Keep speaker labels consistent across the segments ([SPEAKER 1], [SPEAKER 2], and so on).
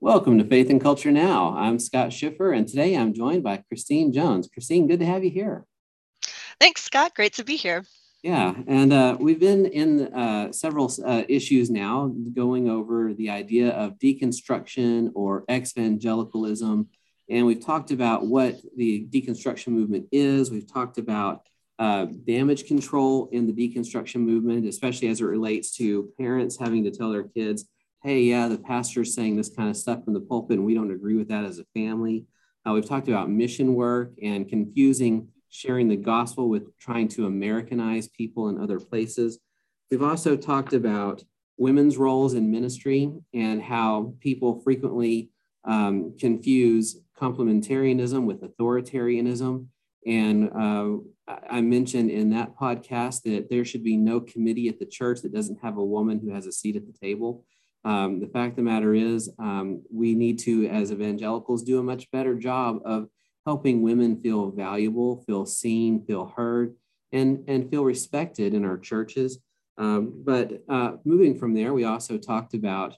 [SPEAKER 1] Welcome to Faith and Culture Now. I'm Scott Schiffer, and today I'm joined by Christine Jones. Christine, good to have you here.
[SPEAKER 2] Thanks, Scott. Great to be here.
[SPEAKER 1] Yeah, and uh, we've been in uh, several uh, issues now going over the idea of deconstruction or evangelicalism. And we've talked about what the deconstruction movement is. We've talked about uh, damage control in the deconstruction movement, especially as it relates to parents having to tell their kids, hey, yeah, the pastor's saying this kind of stuff from the pulpit, and we don't agree with that as a family. Uh, we've talked about mission work and confusing sharing the gospel with trying to Americanize people in other places. We've also talked about women's roles in ministry and how people frequently um, confuse complementarianism with authoritarianism. And uh, I mentioned in that podcast that there should be no committee at the church that doesn't have a woman who has a seat at the table. Um, the fact of the matter is, um, we need to, as evangelicals, do a much better job of helping women feel valuable, feel seen, feel heard, and, and feel respected in our churches. Um, but uh, moving from there, we also talked about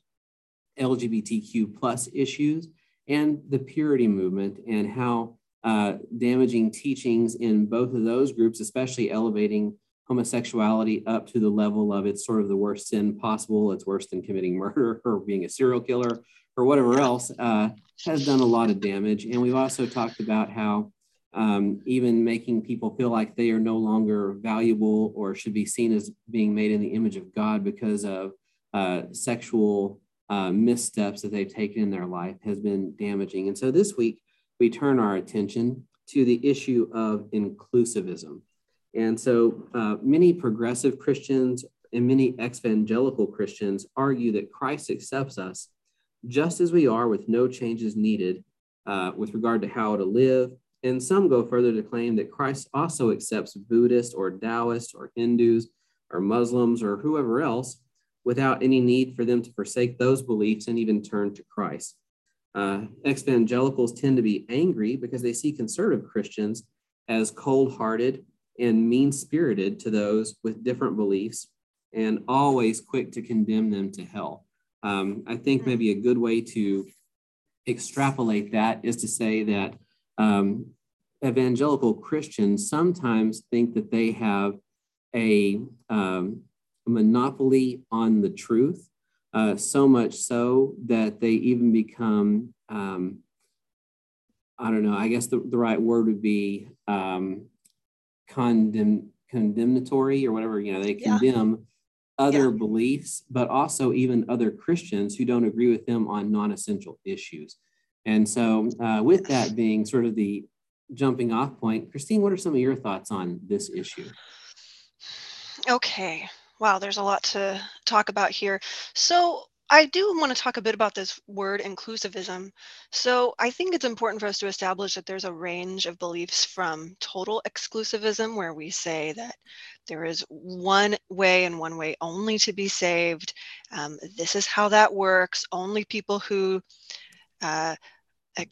[SPEAKER 1] LGBTQ plus issues and the purity movement and how uh, damaging teachings in both of those groups, especially elevating homosexuality up to the level of it's sort of the worst sin possible. It's worse than committing murder or being a serial killer or whatever else, uh, has done a lot of damage. And we've also talked about how um, even making people feel like they are no longer valuable or should be seen as being made in the image of God because of uh, sexual uh, missteps that they've taken in their life has been damaging. And so this week, we turn our attention to the issue of inclusivism. And so uh, many progressive Christians and many evangelical Christians argue that Christ accepts us just as we are with no changes needed uh, with regard to how to live. And some go further to claim that Christ also accepts Buddhists or Taoists or Hindus or Muslims or whoever else without any need for them to forsake those beliefs and even turn to Christ. Uh, evangelicals tend to be angry because they see conservative Christians as cold hearted and mean spirited to those with different beliefs and always quick to condemn them to hell. Um, I think hmm. maybe a good way to extrapolate that is to say that um, evangelical Christians sometimes think that they have a, um, a monopoly on the truth, uh, so much so that they even become, um, I don't know, I guess the, the right word would be um, condemn, condemnatory or whatever, you know, they condemn yeah. other yeah. beliefs, but also even other Christians who don't agree with them on non essential issues. And so, uh, with that being sort of the jumping off point, Christine, what are some of your thoughts on this issue?
[SPEAKER 2] Okay. Wow, there's a lot to talk about here. So, I do want to talk a bit about this word inclusivism. So I think it's important for us to establish that there's a range of beliefs from total exclusivism, where we say that there is one way and one way only to be saved. Um, this is how that works. Only people who uh,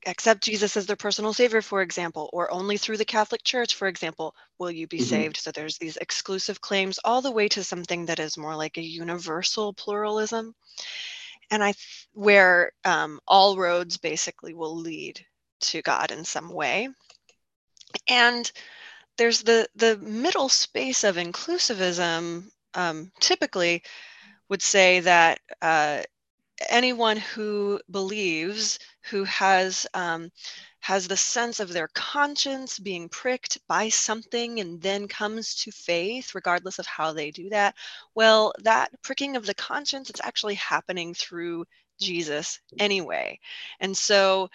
[SPEAKER 2] accept Jesus as their personal savior, for example, or only through the Catholic Church, for example, will you be mm-hmm. saved? So there's these exclusive claims all the way to something that is more like a universal pluralism. And I, where um, all roads basically will lead to God in some way. And there's the the middle space of inclusivism. Um, typically, would say that uh, anyone who believes, who has um, has the sense of their conscience being pricked by something and then comes to faith, regardless of how they do that, well, that pricking of the conscience, it's actually happening through Jesus anyway. And so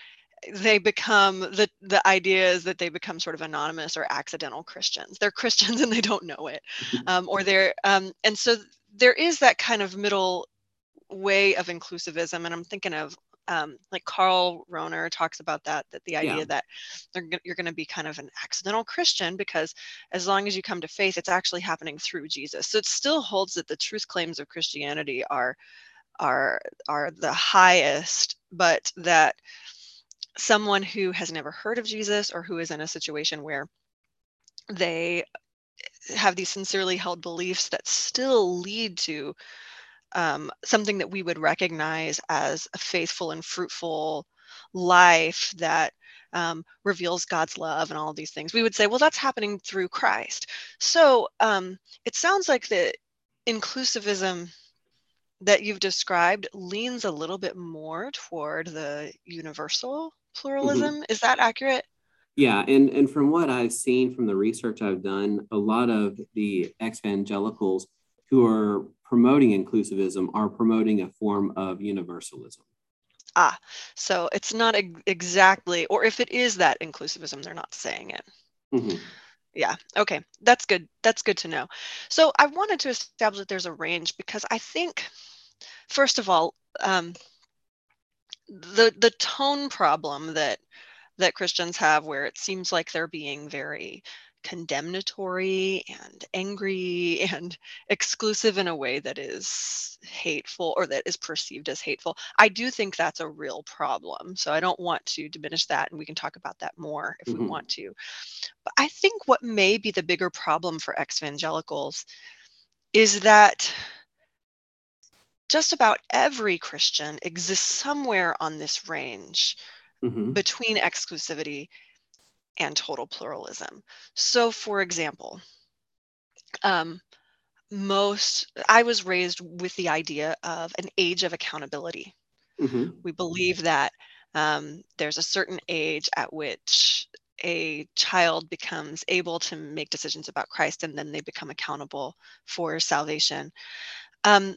[SPEAKER 2] they become the the idea is that they become sort of anonymous or accidental Christians. They're Christians and they don't know it, um, or they're um, and so there is that kind of middle way of inclusivism and i'm thinking of um, like Karl Rahner talks about that, that the idea yeah. that you're going to be kind of an accidental Christian because as long as you come to faith, it's actually happening through Jesus. So it still holds that the truth claims of Christianity are are are the highest, but that someone who has never heard of Jesus or who is in a situation where they have these sincerely held beliefs that still lead to um, something that we would recognize as a faithful and fruitful life that um, reveals God's love and all of these things, we would say, well, that's happening through Christ. So um, it sounds like the inclusivism that you've described leans a little bit more toward the universal mm-hmm. pluralism. Mm-hmm. Is that accurate?
[SPEAKER 1] Yeah, and and from what I've seen from the research I've done, a lot of the evangelicals who are promoting inclusivism are promoting a form of universalism.
[SPEAKER 2] Ah, so it's not exactly, or if it is that inclusivism, they're not saying it. Mm-hmm. Yeah. Okay. That's good. That's good to know. So I wanted to establish that there's a range because I think, first of all, um, the the tone problem that that Christians have, where it seems like they're being very condemnatory and angry and exclusive in a way that is hateful or that is perceived as hateful. I do think that's a real problem. So I don't want to diminish that, and we can talk about that more if mm-hmm. we want to. But I think what may be the bigger problem for evangelicals is that just about every Christian exists somewhere on this range mm-hmm. between exclusivity and total pluralism. So, for example, um, most I was raised with the idea of an age of accountability. Mm-hmm. We believe that um, there's a certain age at which a child becomes able to make decisions about Christ, and then they become accountable for salvation. Um,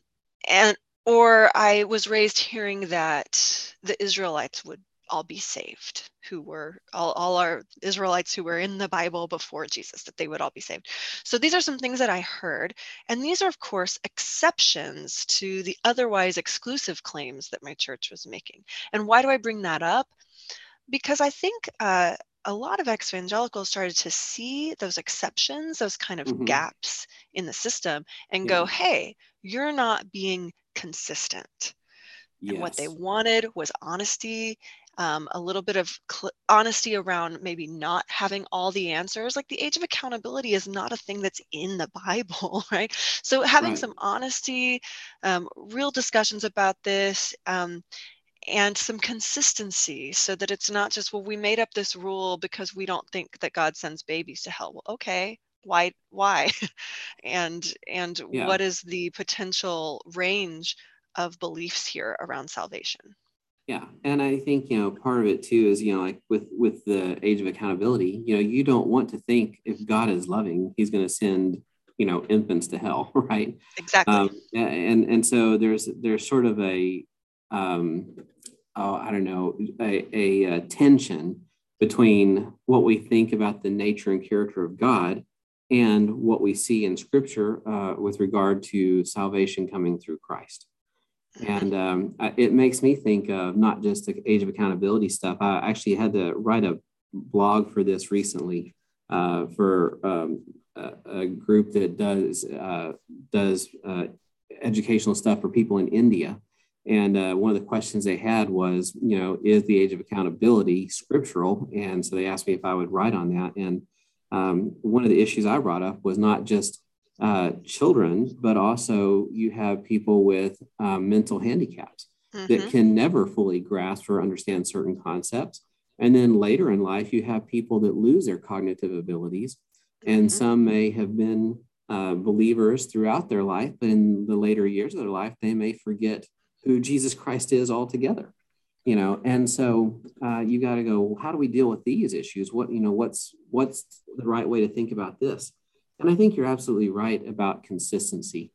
[SPEAKER 2] and or I was raised hearing that the Israelites would all be saved who were all, all our israelites who were in the bible before jesus that they would all be saved so these are some things that i heard and these are of course exceptions to the otherwise exclusive claims that my church was making and why do i bring that up because i think uh, a lot of evangelicals started to see those exceptions those kind of mm-hmm. gaps in the system and yeah. go hey you're not being consistent Yes. And what they wanted was honesty um, a little bit of cl- honesty around maybe not having all the answers. Like the age of accountability is not a thing that's in the Bible, right? So having right. some honesty, um, real discussions about this. Um, and some consistency so that it's not just well we made up this rule because we don't think that god sends babies to hell well okay why why and and yeah. what is the potential range of beliefs here around salvation
[SPEAKER 1] yeah, and I think you know part of it too is you know like with with the age of accountability, you know you don't want to think if God is loving, He's going to send you know infants to hell, right?
[SPEAKER 2] Exactly. Um,
[SPEAKER 1] and and so there's there's sort of a um, oh, I don't know a, a, a tension between what we think about the nature and character of God and what we see in Scripture uh, with regard to salvation coming through Christ. And um, it makes me think of not just the age of accountability stuff. I actually had to write a blog for this recently uh, for um, a, a, group that does uh, does uh, educational stuff for people in India. And uh, one of the questions they had was, you know, is the age of accountability scriptural? And so they asked me if I would write on that. And um, one of the issues I brought up was not just uh, children, but also you have people with um, mental handicaps mm-hmm. that can never fully grasp or understand certain concepts. And then later in life, you have people that lose their cognitive abilities, and mm-hmm. some may have been uh, believers throughout their life, but in the later years of their life, they may forget who Jesus Christ is altogether. You know, and so uh, you got to go. Well, how do we deal with these issues? What you know, what's what's the right way to think about this? And I think you're absolutely right about consistency.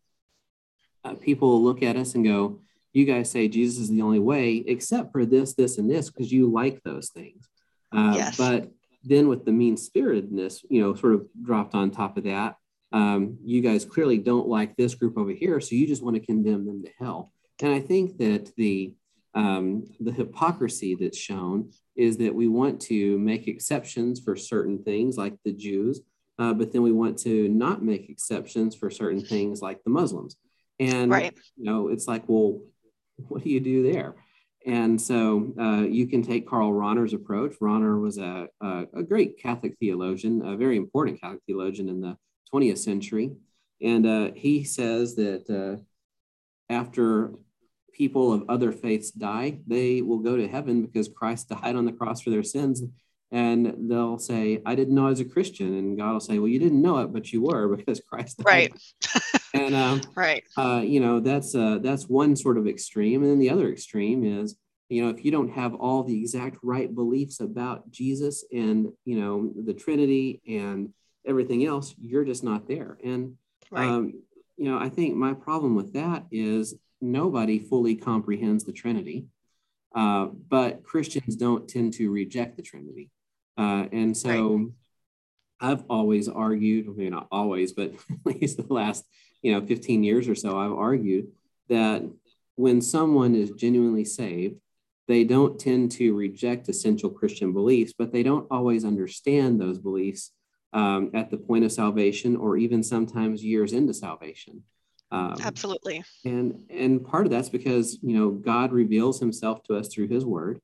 [SPEAKER 1] Uh, people look at us and go, You guys say Jesus is the only way, except for this, this, and this, because you like those things. Uh, yes. But then with the mean spiritedness, you know, sort of dropped on top of that, um, you guys clearly don't like this group over here, so you just want to condemn them to hell. And I think that the um, the hypocrisy that's shown is that we want to make exceptions for certain things, like the Jews, uh, but then we want to not make exceptions for certain things like the Muslims. And right. you know, it's like, well, what do you do there? And so uh, you can take Karl Rahner's approach. Rahner was a, a, a, great Catholic theologian, a very important Catholic theologian in the 20th century. And uh, he says that uh, after people of other faiths die, they will go to heaven because Christ died on the cross for their sins. And they'll say, I didn't know I was a Christian. And God will say, Well, you didn't know it, but you were because Christ died.
[SPEAKER 2] Right.
[SPEAKER 1] and um,
[SPEAKER 2] right.
[SPEAKER 1] Uh, you know, that's uh, that's one sort of extreme. And then the other extreme is, you know, if you don't have all the exact right beliefs about Jesus and, you know, the Trinity and everything else, you're just not there. And right. um, you know, I think my problem with that is nobody fully comprehends the Trinity, uh, but Christians don't tend to reject the Trinity. Uh, and so right. I've always argued, maybe not always, but at least the last, you know, 15 years or so, I've argued that when someone is genuinely saved, they don't tend to reject essential Christian beliefs, but they don't always understand those beliefs um, at the point of salvation or even sometimes years into salvation.
[SPEAKER 2] Um, Absolutely.
[SPEAKER 1] And and part of that's because you know God reveals Himself to us through His Word,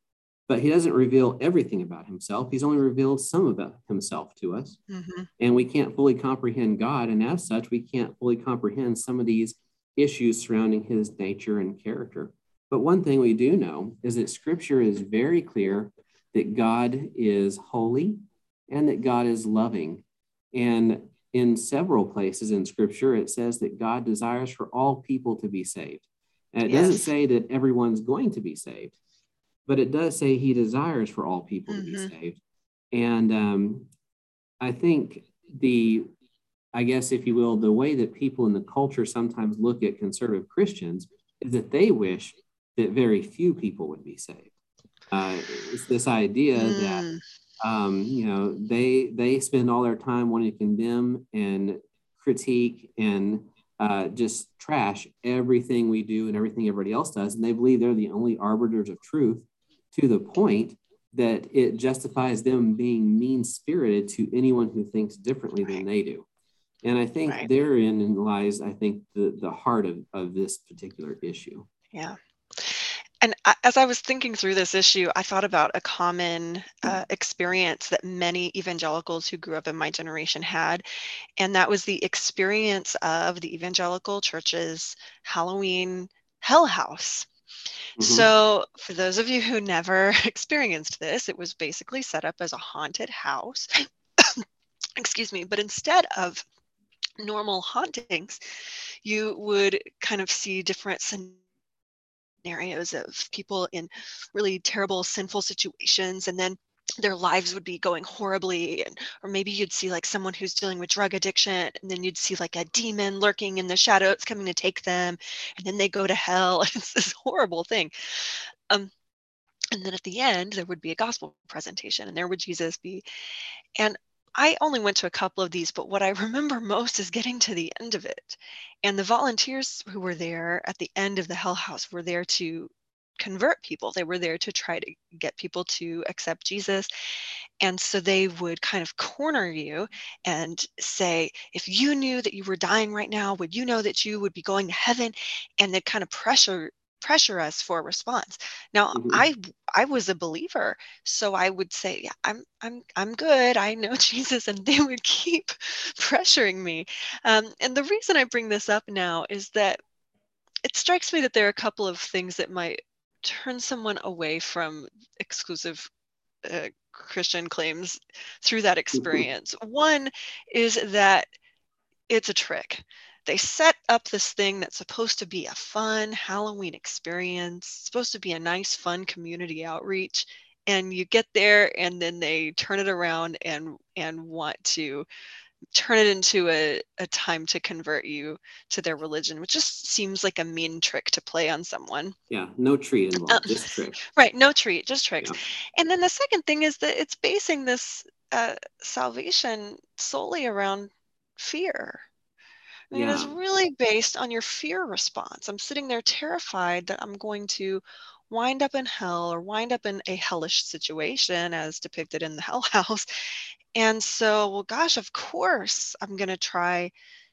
[SPEAKER 1] but He doesn't reveal everything about Himself. He's only revealed some of Himself to us, mm-hmm. and we can't fully comprehend God, and as such, we can't fully comprehend some of these issues surrounding His nature and character. But one thing we do know is that Scripture is very clear that God is holy and that God is loving. And in several places in scripture, it says that God desires for all people to be saved. And it yes. doesn't say that everyone's going to be saved, but it does say he desires for all people mm-hmm. to be mm-hmm. saved. And um, I think the, I guess, if you will, the way that people in the culture sometimes look at conservative Christians is that they wish that very few people would be saved. Uh, it's this idea mm. that um, you know they they spend all their time wanting to condemn and critique and uh, just trash everything we do and everything everybody else does and they believe they're the only arbiters of truth to the point that it justifies them being mean spirited to anyone who thinks differently right. than they do and i think right. therein lies i think the, the heart of, of this particular issue
[SPEAKER 2] yeah and as I was thinking through this issue, I thought about a common uh, experience that many evangelicals who grew up in my generation had. And that was the experience of the evangelical church's Halloween Hell House. Mm-hmm. So, for those of you who never experienced this, it was basically set up as a haunted house. Excuse me, but instead of normal hauntings, you would kind of see different scenarios scenarios of people in really terrible sinful situations and then their lives would be going horribly and or maybe you'd see like someone who's dealing with drug addiction and then you'd see like a demon lurking in the shadows coming to take them and then they go to hell it's this horrible thing um and then at the end there would be a gospel presentation and there would jesus be and I only went to a couple of these, but what I remember most is getting to the end of it. And the volunteers who were there at the end of the Hell House were there to convert people. They were there to try to get people to accept Jesus. And so they would kind of corner you and say, if you knew that you were dying right now, would you know that you would be going to heaven? And they'd kind of pressure pressure us for a response now mm-hmm. i i was a believer so i would say yeah i'm i'm i'm good i know jesus and they would keep pressuring me um, and the reason i bring this up now is that it strikes me that there are a couple of things that might turn someone away from exclusive uh, christian claims through that mm-hmm. experience one is that it's a trick they set up this thing that's supposed to be a fun Halloween experience, supposed to be a nice, fun community outreach. And you get there and then they turn it around and and want to turn it into a, a time to convert you to their religion, which just seems like a mean trick to play on someone.
[SPEAKER 1] Yeah, no treat involved, um, just trick.
[SPEAKER 2] Right, no treat, just tricks. Yeah. And then the second thing is that it's basing this uh, salvation solely around fear yeah. It is really based on your fear response. I'm sitting there terrified that I'm going to wind up in hell or wind up in a hellish situation as depicted in the hell house. And so, well, gosh, of course, I'm going to try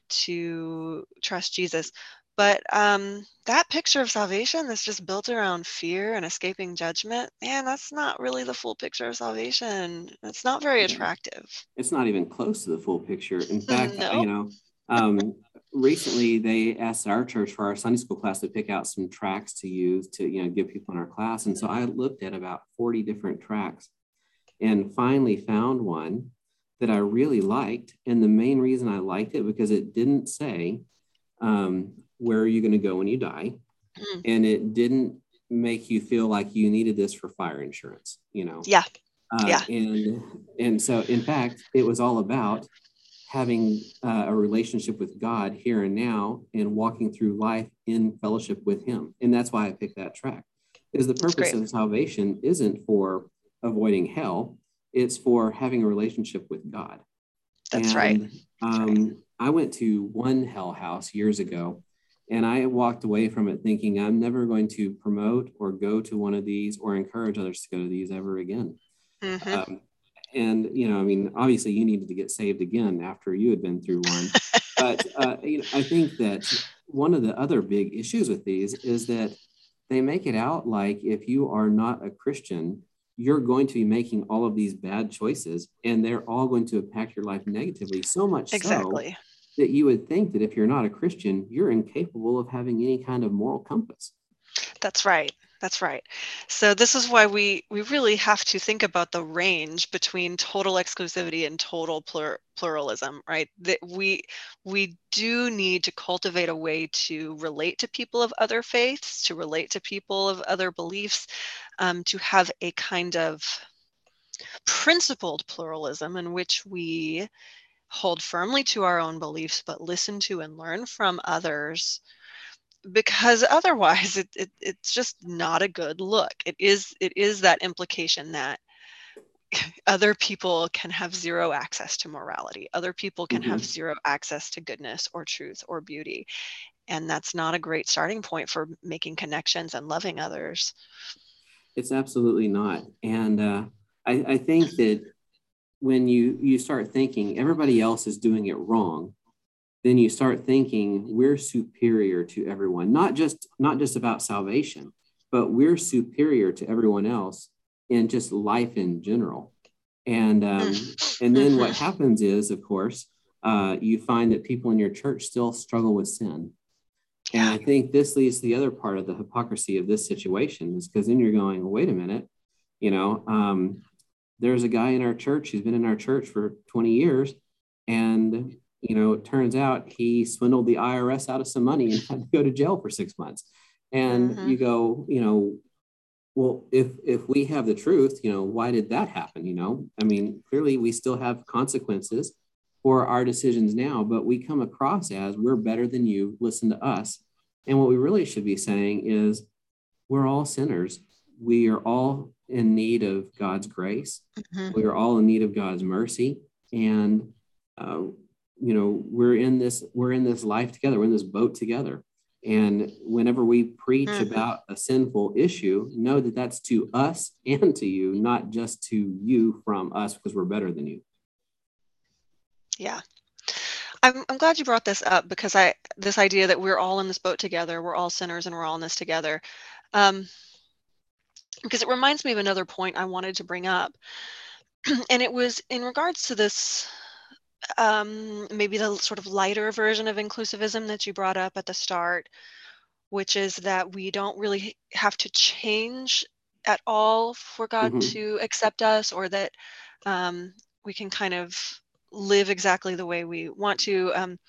[SPEAKER 2] to trust Jesus. But um, that picture of salvation that's just built around fear and escaping judgment, man, that's not really the full picture of salvation. It's not very attractive.
[SPEAKER 1] It's not even close to the full picture. In fact, no. you know, um, recently they asked our church for our Sunday school class to pick out some tracts to use to you know give people in our class, and so I looked at about forty different tracts, and finally found one that I really liked. And the main reason I liked it because it didn't say um, where are you going to go when you die, mm. and it didn't make you feel like you needed this for fire insurance. You know.
[SPEAKER 2] Yeah.
[SPEAKER 1] Uh, yeah. And and so in fact, it was all about having uh, a relationship with God here and now and walking through life in fellowship with Him. And that's why I picked that tract. Is the purpose of salvation isn't for avoiding hell; it's for having a relationship with God.
[SPEAKER 2] That's and, right. That's
[SPEAKER 1] um, right. I went to one hell house years ago, and I walked away from it thinking I'm never going to promote or go to one of these or encourage others to go to these ever again. Mm-hmm. Um, and you know i mean obviously you needed to get saved again after you had been through one. But uh, you know i think that one of the other big issues with these is that they make it out like if you are not a christian you're going to be making all of these bad choices and they're all going to impact your life negatively so much exactly. so that you would think that if you're not a christian you're incapable of having any kind of moral compass.
[SPEAKER 2] That's right that's right. So this is why we we really have to think about the range between total exclusivity and total plur, pluralism, right? That we we do need to cultivate a way to relate to people of other faiths, to relate to people of other beliefs, um, to have a kind of principled pluralism in which we hold firmly to our own beliefs, but listen to and learn from others because otherwise it, it, it's just not a good look. It is it is that implication that other people can have zero access to morality. Other people can mm-hmm. have zero access to goodness or truth or beauty. And that's not a great starting point for making connections and loving others.
[SPEAKER 1] It's absolutely not. And uh, I, I think that when you you start thinking everybody else is doing it wrong then you start thinking we're superior to everyone not just not just about salvation but we're superior to everyone else in just life in general. And um, and then what happens is of course uh, you find that people in your church still struggle with sin. And i think this leads to the other part of the hypocrisy of this situation is because then you're going wait a minute you know um, there's a guy in our church who's been in our church for 20 years and you know, it turns out he swindled the IRS out of some money and had to go to jail for six months. And mm-hmm. you go, you know, well, if if we have the truth, you know, why did that happen? You know, I mean, clearly we still have consequences for our decisions now, but we come across as we're better than you. Listen to us. And what we really should be saying is, we're all sinners. We are all in need of God's grace. Mm-hmm. We are all in need of God's mercy, and uh, you know we're in this we're in this life together. We're in this boat together. And whenever we preach mm-hmm. about a sinful issue know that that's to us and to you not just to you from us because we're better than you.
[SPEAKER 2] Yeah. I'm, I'm glad you brought this up because i this idea that we're all in this boat together we're all sinners and we're all in this together. Um, because it reminds me of another point i wanted to bring up. And it was in regards to this um, maybe the sort of lighter version of inclusivism that you brought up at the start, which is that we don't really have to change at all for God mm-hmm. to accept us, or that um, we can kind of live exactly the way we want to. Um,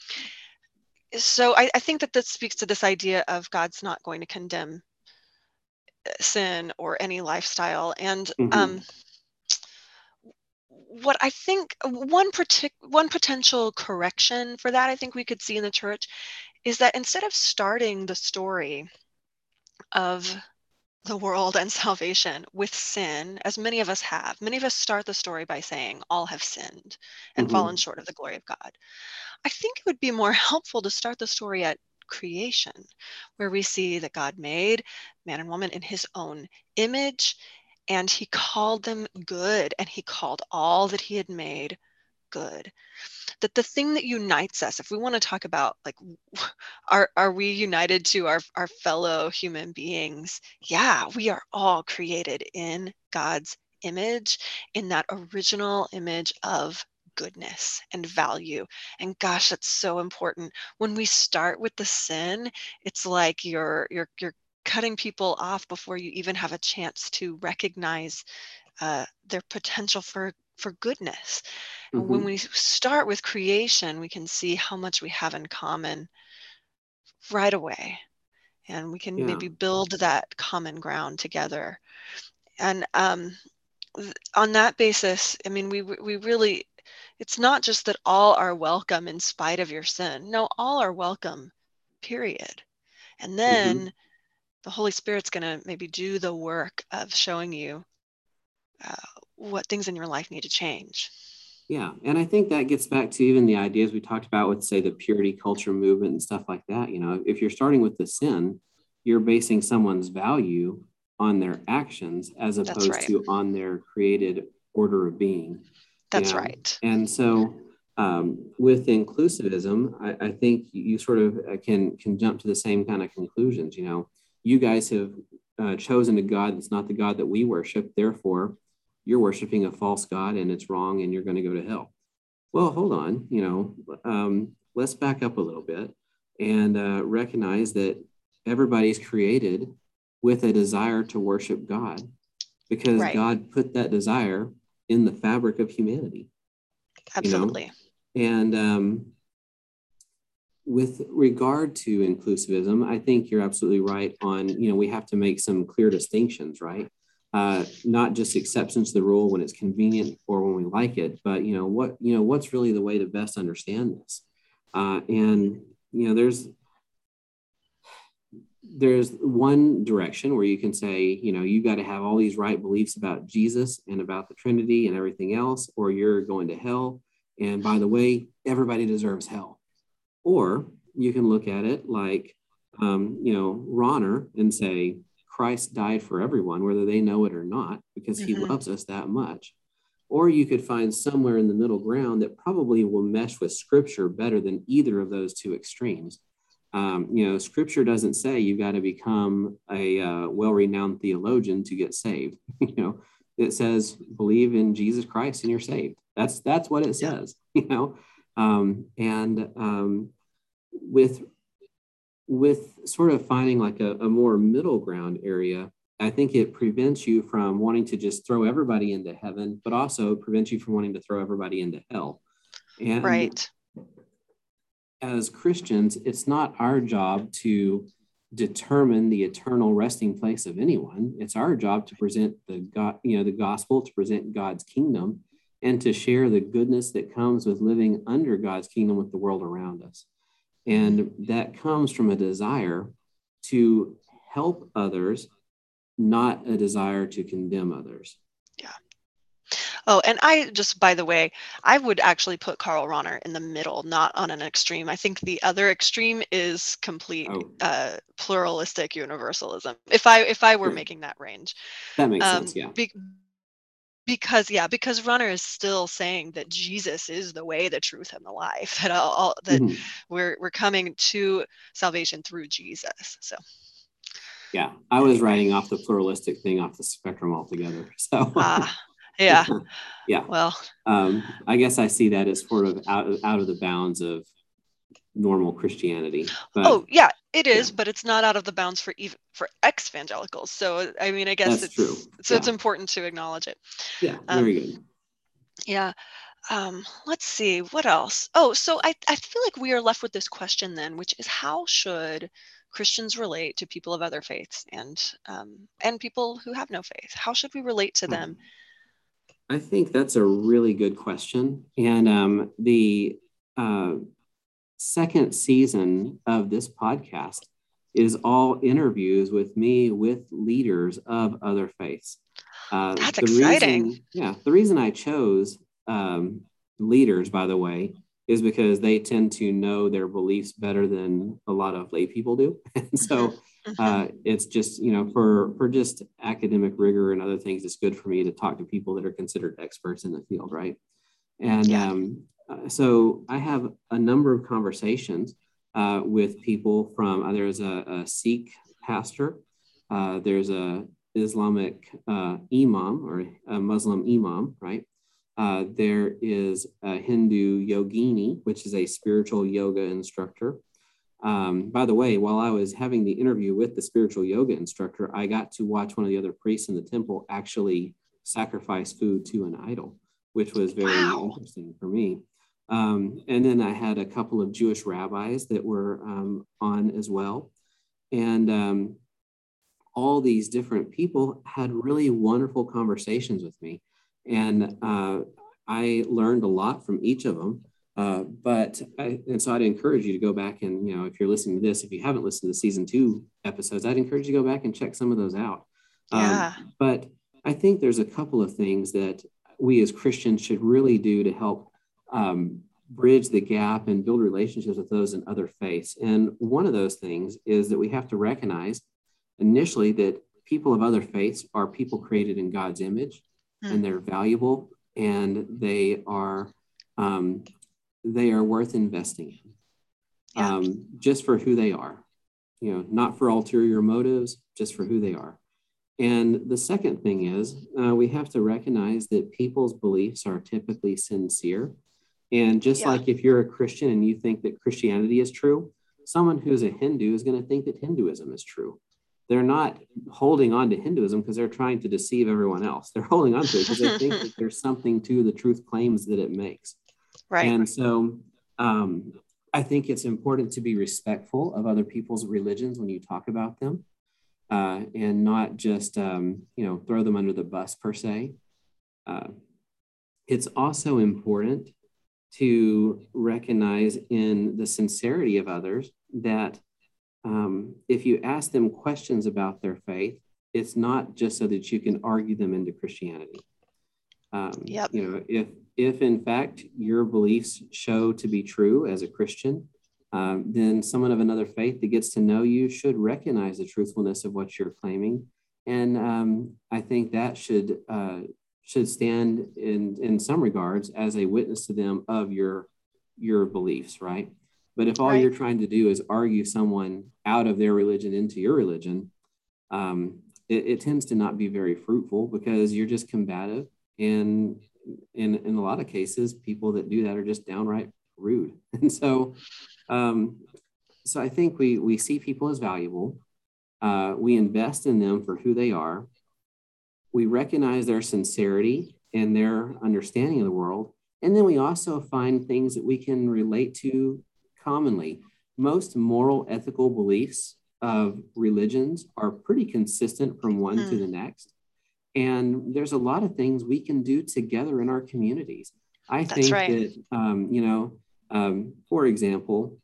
[SPEAKER 2] so I, I think that this speaks to this idea of God's not going to condemn uh, sin or any lifestyle, and mm-hmm. What I think one partic- one potential correction for that I think we could see in the church is that instead of starting the story of the world and salvation with sin, as many of us have, many of us start the story by saying, All have sinned and mm-hmm. fallen short of the glory of God. I think it would be more helpful to start the story at creation, where we see that God made man and woman in his own image and he called them good and he called all that he had made good that the thing that unites us if we want to talk about like are are we united to our our fellow human beings yeah we are all created in god's image in that original image of goodness and value. And gosh, that's so important. When we start with the sin, it's like you're you're you're cutting people off before you even have a chance to recognize uh, their potential for for goodness. Mm-hmm. When we start with creation, we can see how much we have in common right away. And we can yeah. maybe build that common ground together. And um, on that basis, I mean, we, we really, it's not just that all are welcome in spite of your sin. No, all are welcome, period. And mm-hmm. then mm-hmm. The Holy Spirit's going to maybe do the work of showing you uh, what things in your life need to change.
[SPEAKER 1] Yeah. And I think that gets back to even the ideas we talked about with, say, the purity culture movement and stuff like that. You know, if you're starting with the sin, you're basing someone's value on their actions as opposed right. to on their created order of being.
[SPEAKER 2] That's you know? right.
[SPEAKER 1] And so um, with inclusivism, I, I, think you sort of uh, can can jump to the same kind of conclusions. You know, you guys have uh, chosen a God that's not the God that we worship. Therefore, you're worshiping a false God and it's wrong and you're going to go to hell. Well, hold on, you know, um, let's back up a little bit and uh, recognize that everybody's created with a desire to worship God because right. God put that desire in the fabric of humanity.
[SPEAKER 2] Absolutely.
[SPEAKER 1] You know? And um, with regard to inclusivism, I think you're absolutely right on, you know, we have to make some clear distinctions, right? uh, not just exceptions to the rule when it's convenient or when we like it, but you know what you know what's really the way to best understand this. Uh, and you know there's there's one direction where you can say you know you got to have all these right beliefs about Jesus and about the Trinity and everything else, or you're going to hell. And by the way, everybody deserves hell. Or you can look at it like um, you know Rahner and say Christ died for everyone, whether they know it or not, because mm-hmm. he loves us that much. Or you could find somewhere in the middle ground that probably will mesh with scripture better than either of those two extremes. Um, you know, scripture doesn't say you've got to become a uh, well renowned theologian to get saved. you know, it says believe in Jesus Christ and you're saved. That's that's what it says, you know. Um, and um, with with sort of finding like a, a more middle ground area, I think it prevents you from wanting to just throw everybody into heaven, but also prevents you from wanting to throw everybody into hell.
[SPEAKER 2] And right.
[SPEAKER 1] As Christians, it's not our job to determine the eternal resting place of anyone. It's our job to present the God, you know, the gospel, to present God's kingdom, and to share the goodness that comes with living under God's kingdom with the world around us. And that comes from a desire to help others, not a desire to condemn others.
[SPEAKER 2] Yeah. Oh, and I just, by the way, I would actually put Karl Rahner in the middle, not on an extreme. I think the other extreme is complete oh. uh, pluralistic universalism. If I if I were making that range,
[SPEAKER 1] that makes um, sense. Yeah. Be-
[SPEAKER 2] because yeah because Rahner is still saying that jesus is the way the truth and the life that all, all that mm-hmm. we're we're coming to salvation through jesus so.
[SPEAKER 1] Yeah i was writing off the pluralistic thing off the spectrum altogether so.
[SPEAKER 2] Uh, yeah.
[SPEAKER 1] Yeah.
[SPEAKER 2] Well.
[SPEAKER 1] Um, i guess i see that as sort of out, out of the bounds of normal christianity
[SPEAKER 2] but, oh yeah it is, yeah. but it's not out of the bounds for even for ex-evangelicals. So I mean, I guess
[SPEAKER 1] That's
[SPEAKER 2] it's
[SPEAKER 1] true.
[SPEAKER 2] so yeah. it's important to acknowledge it.
[SPEAKER 1] Yeah, very um, good.
[SPEAKER 2] Yeah. Um, let's see what else. Oh, so I, I feel like we are left with this question then, which is how should Christians relate to people of other faiths and um, and people who have no faith? How should we relate to them?
[SPEAKER 1] I think that's a really good question, and um, the uh, second season of this podcast is all interviews with me with leaders of other faiths.
[SPEAKER 2] Uh, That's exciting.
[SPEAKER 1] Reason, yeah, the reason I chose um, leaders, by the way, is because they tend to know their beliefs better than a lot of lay people do, and so mm-hmm. uh, it's just you know for for just academic rigor and other things, it's good for me to talk to people that are considered experts in the field, right? And yeah. um, so I have a number of conversations uh, with people from uh, there's a, a, Sikh pastor, uh, there's a Islamic uh, imam or a Muslim imam, right? Uh, there is a Hindu yogini, which is a spiritual yoga instructor. Um, by the way, while I was having the interview with the spiritual yoga instructor, I got to watch one of the other priests in the temple actually sacrifice food to an idol, which was very wow. interesting for me. Um, and then I had a couple of Jewish rabbis that were um, on as well. And um, all these different people had really wonderful conversations with me. And uh, I learned a lot from each of them. Uh, but I, and so I'd encourage you to go back and, you know, if you're listening to this, if you haven't listened to season two episodes, I'd encourage you to go back and check some of those out. Um, yeah. but I think there's a couple of things that we as Christians should really do to help um, bridge the gap and build relationships with those in other faiths. And one of those things is that we have to recognize initially that people of other faiths are people created in God's image mm. and they're valuable and they are um, they are worth investing in yeah. um, just for who they are you know not for ulterior motives just for who they are and the second thing is uh, we have to recognize that people's beliefs are typically sincere and just yeah. like if you're a christian and you think that christianity is true someone who's a hindu is going to think that hinduism is true they're not holding on to Hinduism because they're trying to deceive everyone else. They're holding on to it because they think that there's something to the truth claims that it makes. Right. And so um, I think it's important to be respectful of other people's religions when you talk about them uh, and not just, um, you know, throw them under the bus per se. Uh, it's also important to recognize in the sincerity of others that um, if you ask them questions about their faith, it's not just so that you can argue them into Christianity. Um, yep. You know, if if in fact your beliefs show to be true as a Christian, um, then someone of another faith that gets to know you should recognize the truthfulness of what you're claiming, and um, I think that should uh, should stand in in some regards as a witness to them of your your beliefs, right? But if all right. you're trying to do is argue someone out of their religion into your religion, um, it, it, tends to not be very fruitful because you're just combative. And in, in a lot of cases, people that do that are just downright rude. And so, um, so I think we, we see people as valuable. Uh, we invest in them for who they are. We recognize their sincerity and their understanding of the world. And then we also find things that we can relate to commonly, most moral ethical beliefs of religions are pretty consistent from one mm. to the next. And there's a lot of things we can do together in our communities. I That's think right. that, um, you know, um, for example,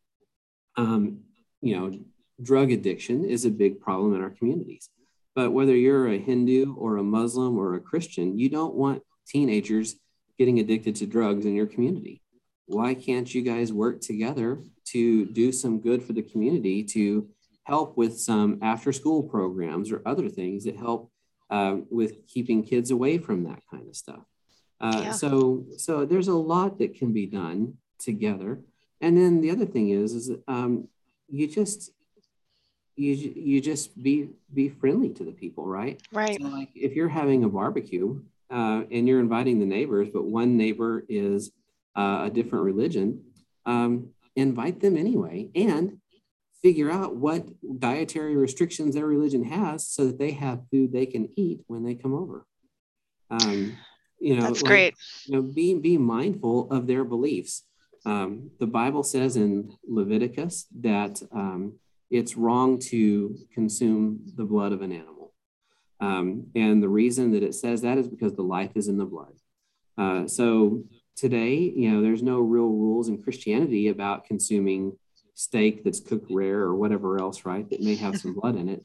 [SPEAKER 1] um, you know, drug addiction is a big problem in our communities. But whether you're a Hindu or a Muslim or a Christian, you don't want teenagers getting addicted to drugs in your community. Why can't you guys work together to do some good for the community to help with some after school programs or other things that help uh, with keeping kids away from that kind of stuff? Uh, yeah. so so there's a lot that can be done together. And then the other thing is is um, you just you you just be be friendly to the people right
[SPEAKER 2] right
[SPEAKER 1] so like if you're having a barbecue uh, and you're inviting the neighbors but one neighbor is uh, a different religion, um, invite them anyway and figure out what dietary restrictions their religion has so that they have food they can eat when they come over. Um, you know,
[SPEAKER 2] that's like, great.
[SPEAKER 1] You know, be, be mindful of their beliefs. Um, the Bible says in Leviticus that um, it's wrong to consume the blood of an animal. Um, and the reason that it says that is because the life is in the blood. Uh, so today, you know, there's no real rules in Christianity about consuming steak that's cooked rare or whatever else, right? That may have some blood in it.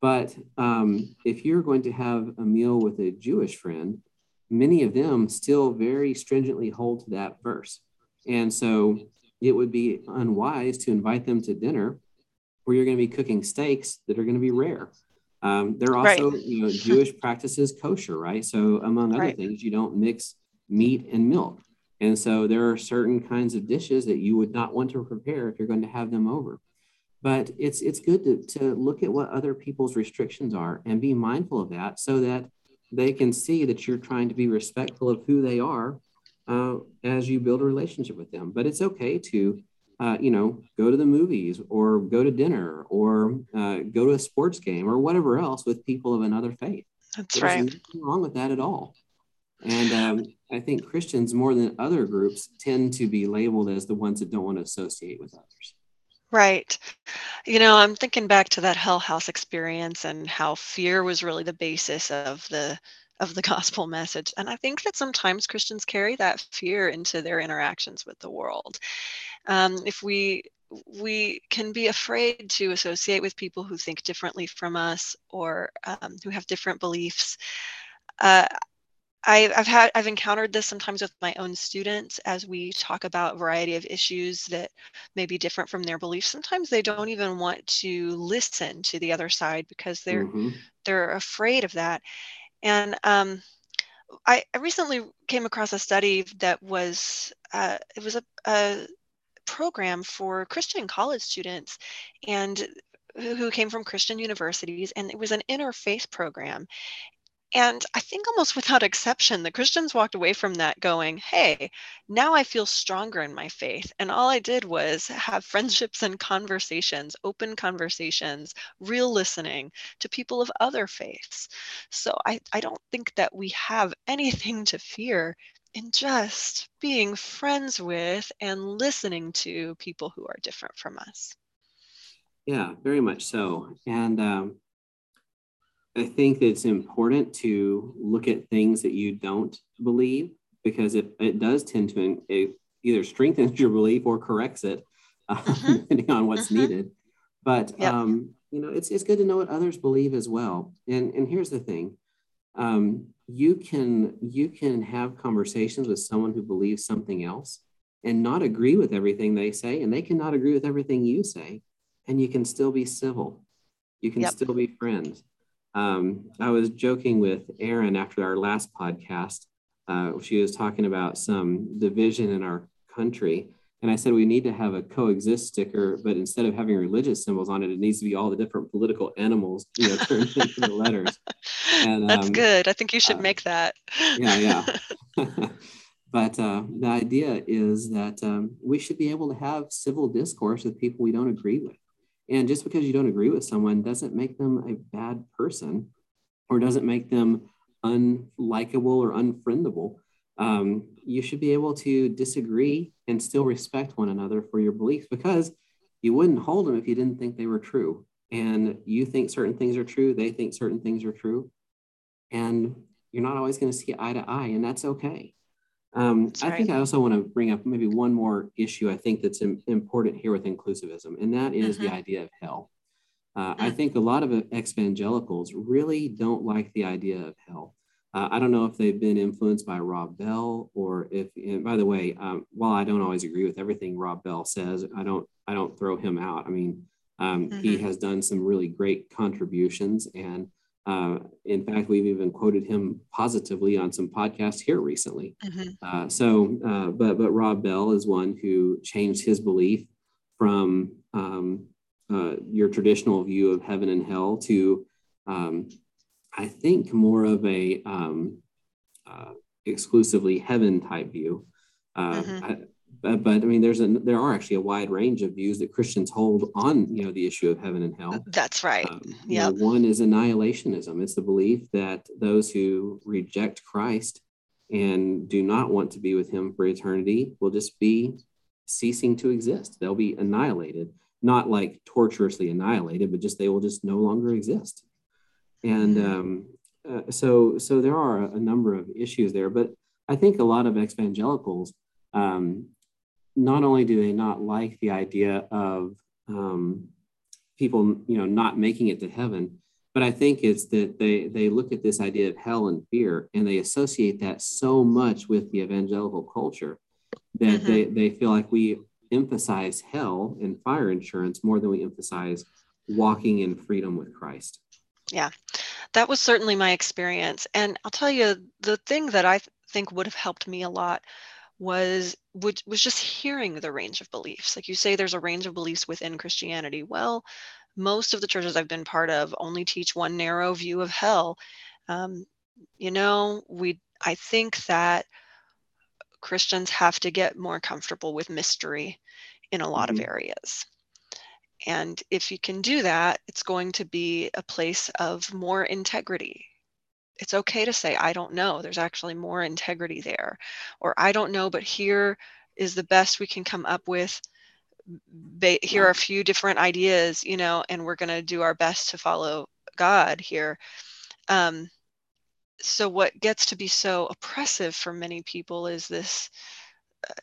[SPEAKER 1] But um, if you're going to have a meal with a Jewish friend, many of them still very stringently hold to that verse. And so it would be unwise to invite them to dinner where you're going to be cooking steaks that are going to be rare. Um, they're also, right. you know, Jewish practices kosher, right? So among other right. things, you don't mix meat and milk. And so there are certain kinds of dishes that you would not want to prepare if you're going to have them over. But it's it's good to, to look at what other people's restrictions are and be mindful of that so that they can see that you're trying to be respectful of who they are uh, as you build a relationship with them. But it's okay to, uh, you know, go to the movies or go to dinner or uh, go to a sports game or whatever else with people of another faith.
[SPEAKER 2] That's There's right.
[SPEAKER 1] Nothing wrong with that at all. And um, I think Christians, more than other groups, tend to be labeled as the ones that don't want to associate with others.
[SPEAKER 2] Right. You know, I'm thinking back to that Hell House experience and how fear was really the basis of the of the gospel message. And I think that sometimes Christians carry that fear into their interactions with the world. Um, if we we can be afraid to associate with people who think differently from us or um, who have different beliefs. Uh, I, have had I've encountered this sometimes with my own students as we talk about a variety of issues that may be different from their beliefs. Sometimes they don't even want to listen to the other side because they're mm-hmm. they're afraid of that. And um, I, I, recently came across a study that was uh, it was a, a program for Christian college students and who came from Christian universities, and it was an interfaith program. And I think almost without exception, the Christians walked away from that going, hey, now I feel stronger in my faith. And all I did was have friendships and conversations, open conversations, real listening to people of other faiths. So I, I don't think that we have anything to fear in just being friends with and listening to people who are different from us.
[SPEAKER 1] Yeah, very much so. And um, I think that it's important to look at things that you don't believe because it, it does tend to it either strengthens your belief or corrects it, uh, mm-hmm. depending on what's mm-hmm. needed. But yep. um, you know, it's it's good to know what others believe as well. And and here's the thing, um, you can you can have conversations with someone who believes something else and not agree with everything they say, and they cannot agree with everything you say, and you can still be civil. You can yep. still be friends. Um, I was joking with Erin after our last podcast. Uh, she was talking about some division in our country. And I said, we need to have a coexist sticker, but instead of having religious symbols on it, it needs to be all the different political animals, you know, turned into the letters.
[SPEAKER 2] And, That's um, good. I think you should uh, make that.
[SPEAKER 1] yeah, yeah. but uh, the idea is that um, we should be able to have civil discourse with people we don't agree with. And just because you don't agree with someone doesn't make them a bad person or doesn't make them unlikable or unfriendable. Um, you should be able to disagree and still respect one another for your beliefs because you wouldn't hold them if you didn't think they were true. And you think certain things are true, they think certain things are true. And you're not always going to see eye to eye, and that's okay. Um, I think I also want to bring up maybe one more issue I think that's important here with inclusivism, and that is mm-hmm. the idea of hell. Uh, I mm. think a lot of evangelicals really don't like the idea of hell. Uh, I don't know if they've been influenced by Rob Bell or if, by the way, um, while I don't always agree with everything Rob Bell says, I don't, I don't throw him out. I mean, um, mm-hmm. he has done some really great contributions and uh, in fact, we've even quoted him positively on some podcasts here recently. Mm-hmm. Uh, so, uh, but but Rob Bell is one who changed his belief from um, uh, your traditional view of heaven and hell to, um, I think, more of a um, uh, exclusively heaven type view. Uh, mm-hmm. I, but, but I mean, there's a there are actually a wide range of views that Christians hold on you know the issue of heaven and hell.
[SPEAKER 2] That's right. Um,
[SPEAKER 1] yeah. One is annihilationism. It's the belief that those who reject Christ and do not want to be with Him for eternity will just be ceasing to exist. They'll be annihilated, not like torturously annihilated, but just they will just no longer exist. And mm-hmm. um, uh, so so there are a number of issues there, but I think a lot of evangelicals um, not only do they not like the idea of um, people, you know, not making it to heaven, but I think it's that they they look at this idea of hell and fear, and they associate that so much with the evangelical culture that mm-hmm. they they feel like we emphasize hell and fire insurance more than we emphasize walking in freedom with Christ.
[SPEAKER 2] Yeah, that was certainly my experience, and I'll tell you the thing that I think would have helped me a lot was would, was just hearing the range of beliefs. Like you say, there's a range of beliefs within Christianity. Well, most of the churches I've been part of only teach one narrow view of hell. Um, you know, we I think that Christians have to get more comfortable with mystery in a lot mm-hmm. of areas. And if you can do that, it's going to be a place of more integrity. It's okay to say, I don't know. There's actually more integrity there. Or I don't know, but here is the best we can come up with. Here are a few different ideas, you know, and we're going to do our best to follow God here. Um, so, what gets to be so oppressive for many people is this uh,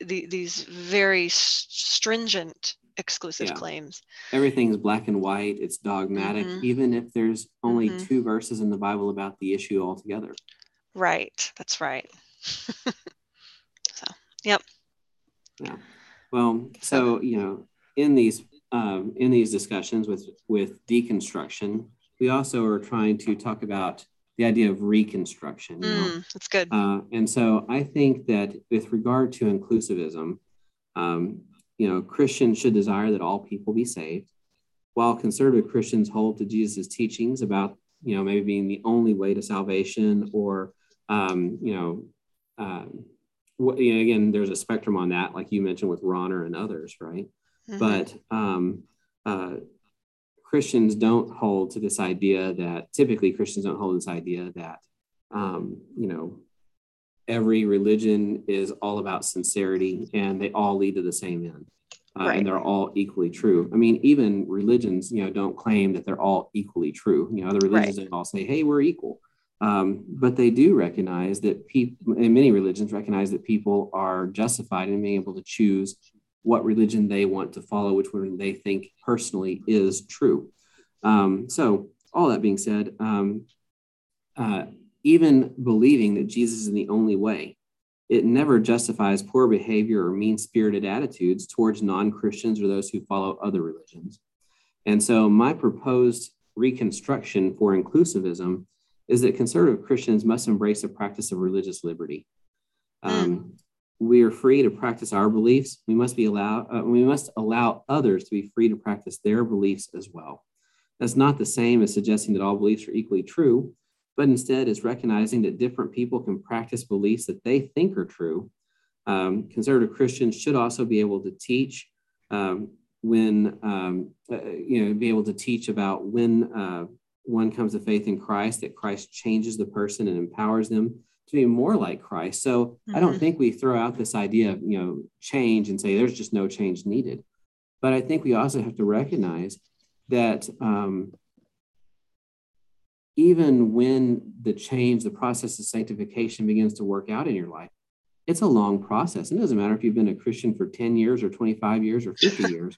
[SPEAKER 2] the, these very stringent exclusive yeah. claims.
[SPEAKER 1] Everything's black and white, it's dogmatic, mm-hmm. even if there's only mm-hmm. two verses in the Bible about the issue altogether.
[SPEAKER 2] Right, that's right. so, yep.
[SPEAKER 1] Yeah. Well, so, you know, in these um, in these discussions with with deconstruction, we also are trying to talk about the idea of reconstruction.
[SPEAKER 2] Mm, that's good.
[SPEAKER 1] Uh, and so I think that with regard to inclusivism, um, you know, Christians should desire that all people be saved, while conservative Christians hold to Jesus' teachings about, you know, maybe being the only way to salvation or, um, you know, um, what, you know, again, there's a spectrum on that, like you mentioned with Rahner and others, right? Mm-hmm. But um, uh, Christians don't hold to this idea that typically Christians don't hold this idea that, um, you know, every religion is all about sincerity and they all lead to the same end. Uh, right. And they're all equally true. I mean, even religions, you know, don't claim that they're all equally true. You know, other religions right. all say, "Hey, we're equal," um, but they do recognize that people, and many religions recognize that people are justified in being able to choose what religion they want to follow, which one they think personally is true. Um, so, all that being said, um, uh, even believing that Jesus is the only way, it never justifies poor behavior or mean spirited attitudes towards non Christians or those who follow other religions. And so, my proposed reconstruction for inclusivism is that conservative Christians must embrace the practice of religious liberty. Um, mm. We are free to practice our beliefs. We must be allowed. Uh, we must allow others to be free to practice their beliefs as well. That's not the same as suggesting that all beliefs are equally true, but instead is recognizing that different people can practice beliefs that they think are true. Um, conservative Christians should also be able to teach um, when, um, uh, you know, be able to teach about when uh, one comes to faith in Christ, that Christ changes the person and empowers them to be more like Christ. So mm-hmm. I don't mm-hmm. think we throw out this idea of, you know, change and say there's just no change needed. But I think we also have to recognize that um, even when the change, the process of sanctification begins to work out in your life, it's a long process. It doesn't matter if you've been a Christian for 10 years or 25 years or 50 years,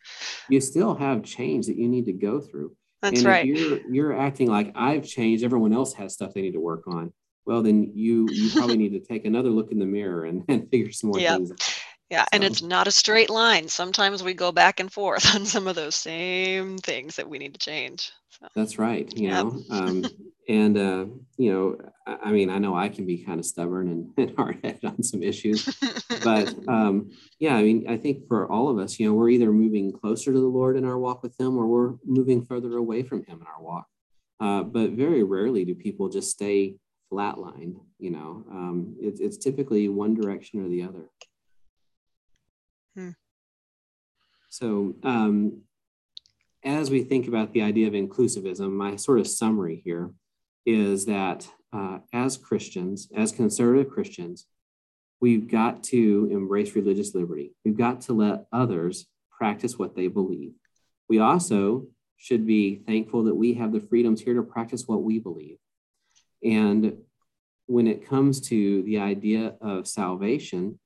[SPEAKER 1] you still have change that you need to go through.
[SPEAKER 2] That's
[SPEAKER 1] and
[SPEAKER 2] right.
[SPEAKER 1] If you're, you're acting like I've changed, everyone else has stuff they need to work on. Well, then you you probably need to take another look in the mirror and, and figure some more yep. things out.
[SPEAKER 2] Yeah, and it's not a straight line. Sometimes we go back and forth on some of those same things that we need to change.
[SPEAKER 1] So. That's right. You yep. know, um, and uh, you know, I, I, mean, I know I can be kind of stubborn and, and hard-headed on some issues, but um, yeah, I mean, I think for all of us, you know, we're either moving closer to the Lord in our walk with Him, or we're moving further away from Him in our walk. Uh, but very rarely do people just stay flatlined. You know, um, it, it's typically one direction or the other. Hmm. So, um, as we think about the idea of inclusivism, my sort of summary here is that uh, as Christians, as conservative Christians, we've got to embrace religious liberty. We've got to let others practice what they believe. We also should be thankful that we have the freedoms here to practice what we believe. And when it comes to the idea of salvation,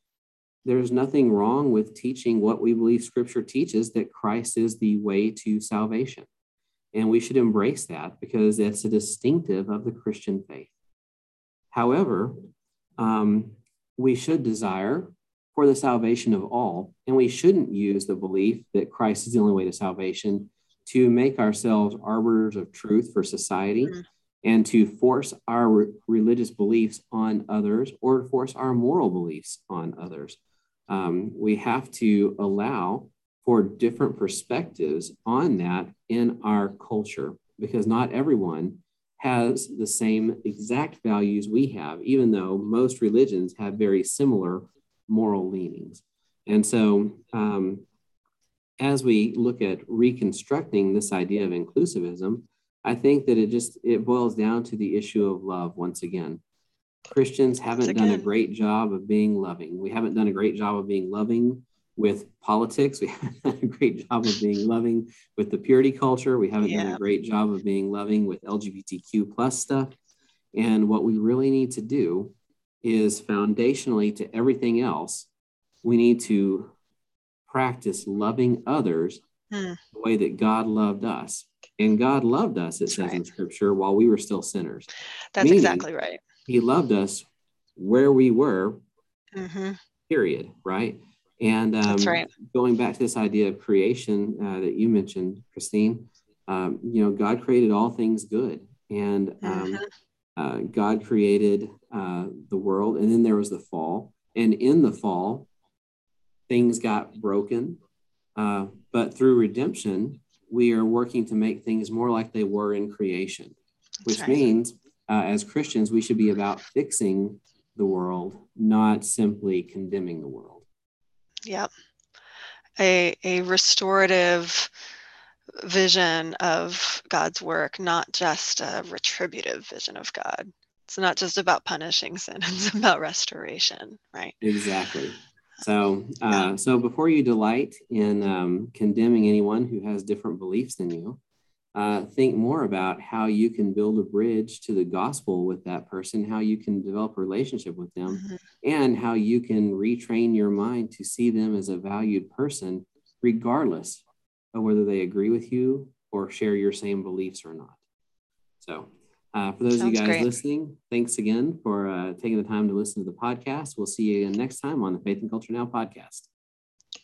[SPEAKER 1] there's nothing wrong with teaching what we believe scripture teaches that Christ is the way to salvation. And we should embrace that because it's a distinctive of the Christian faith. However, um, we should desire for the salvation of all, and we shouldn't use the belief that Christ is the only way to salvation to make ourselves arbiters of truth for society mm-hmm. and to force our re- religious beliefs on others or force our moral beliefs on others um, we have to allow for different perspectives on that in our culture because not everyone has the same exact values we have, even though most religions have very similar moral leanings. And so, um, as we look at reconstructing this idea of inclusivism, I think that it just it boils down to the issue of love once again. Christians haven't done a great job of being loving. We haven't done a great job of being loving with politics. We haven't done a great job of being loving with the purity culture. We haven't yeah. done a great job of being loving with LGBTQ plus stuff. And what we really need to do is foundationally to everything else, we need to practice loving others hmm. the way that God loved us. And God loved us, it That's says right. in scripture, while we were still sinners.
[SPEAKER 2] That's Meaning, exactly right.
[SPEAKER 1] He loved us where we were, mm-hmm. period, right? And um, right. going back to this idea of creation uh, that you mentioned, Christine, um, you know, God created all things good. And um, mm-hmm. uh, God created uh, the world, and then there was the fall. And in the fall, things got broken. Uh, but through redemption, we are working to make things more like they were in creation, which right. means uh, as Christians, we should be about fixing the world, not simply condemning the world.
[SPEAKER 2] Yep. A, a restorative vision of God's work, not just a retributive vision of God. It's not just about punishing sin, it's about restoration, right?
[SPEAKER 1] Exactly. So, uh, so before you delight in um, condemning anyone who has different beliefs than you, uh, think more about how you can build a bridge to the gospel with that person, how you can develop a relationship with them, mm-hmm. and how you can retrain your mind to see them as a valued person, regardless of whether they agree with you or share your same beliefs or not. So, uh, for those Sounds of you guys great. listening, thanks again for uh, taking the time to listen to the podcast. We'll see you again next time on the Faith and Culture Now podcast.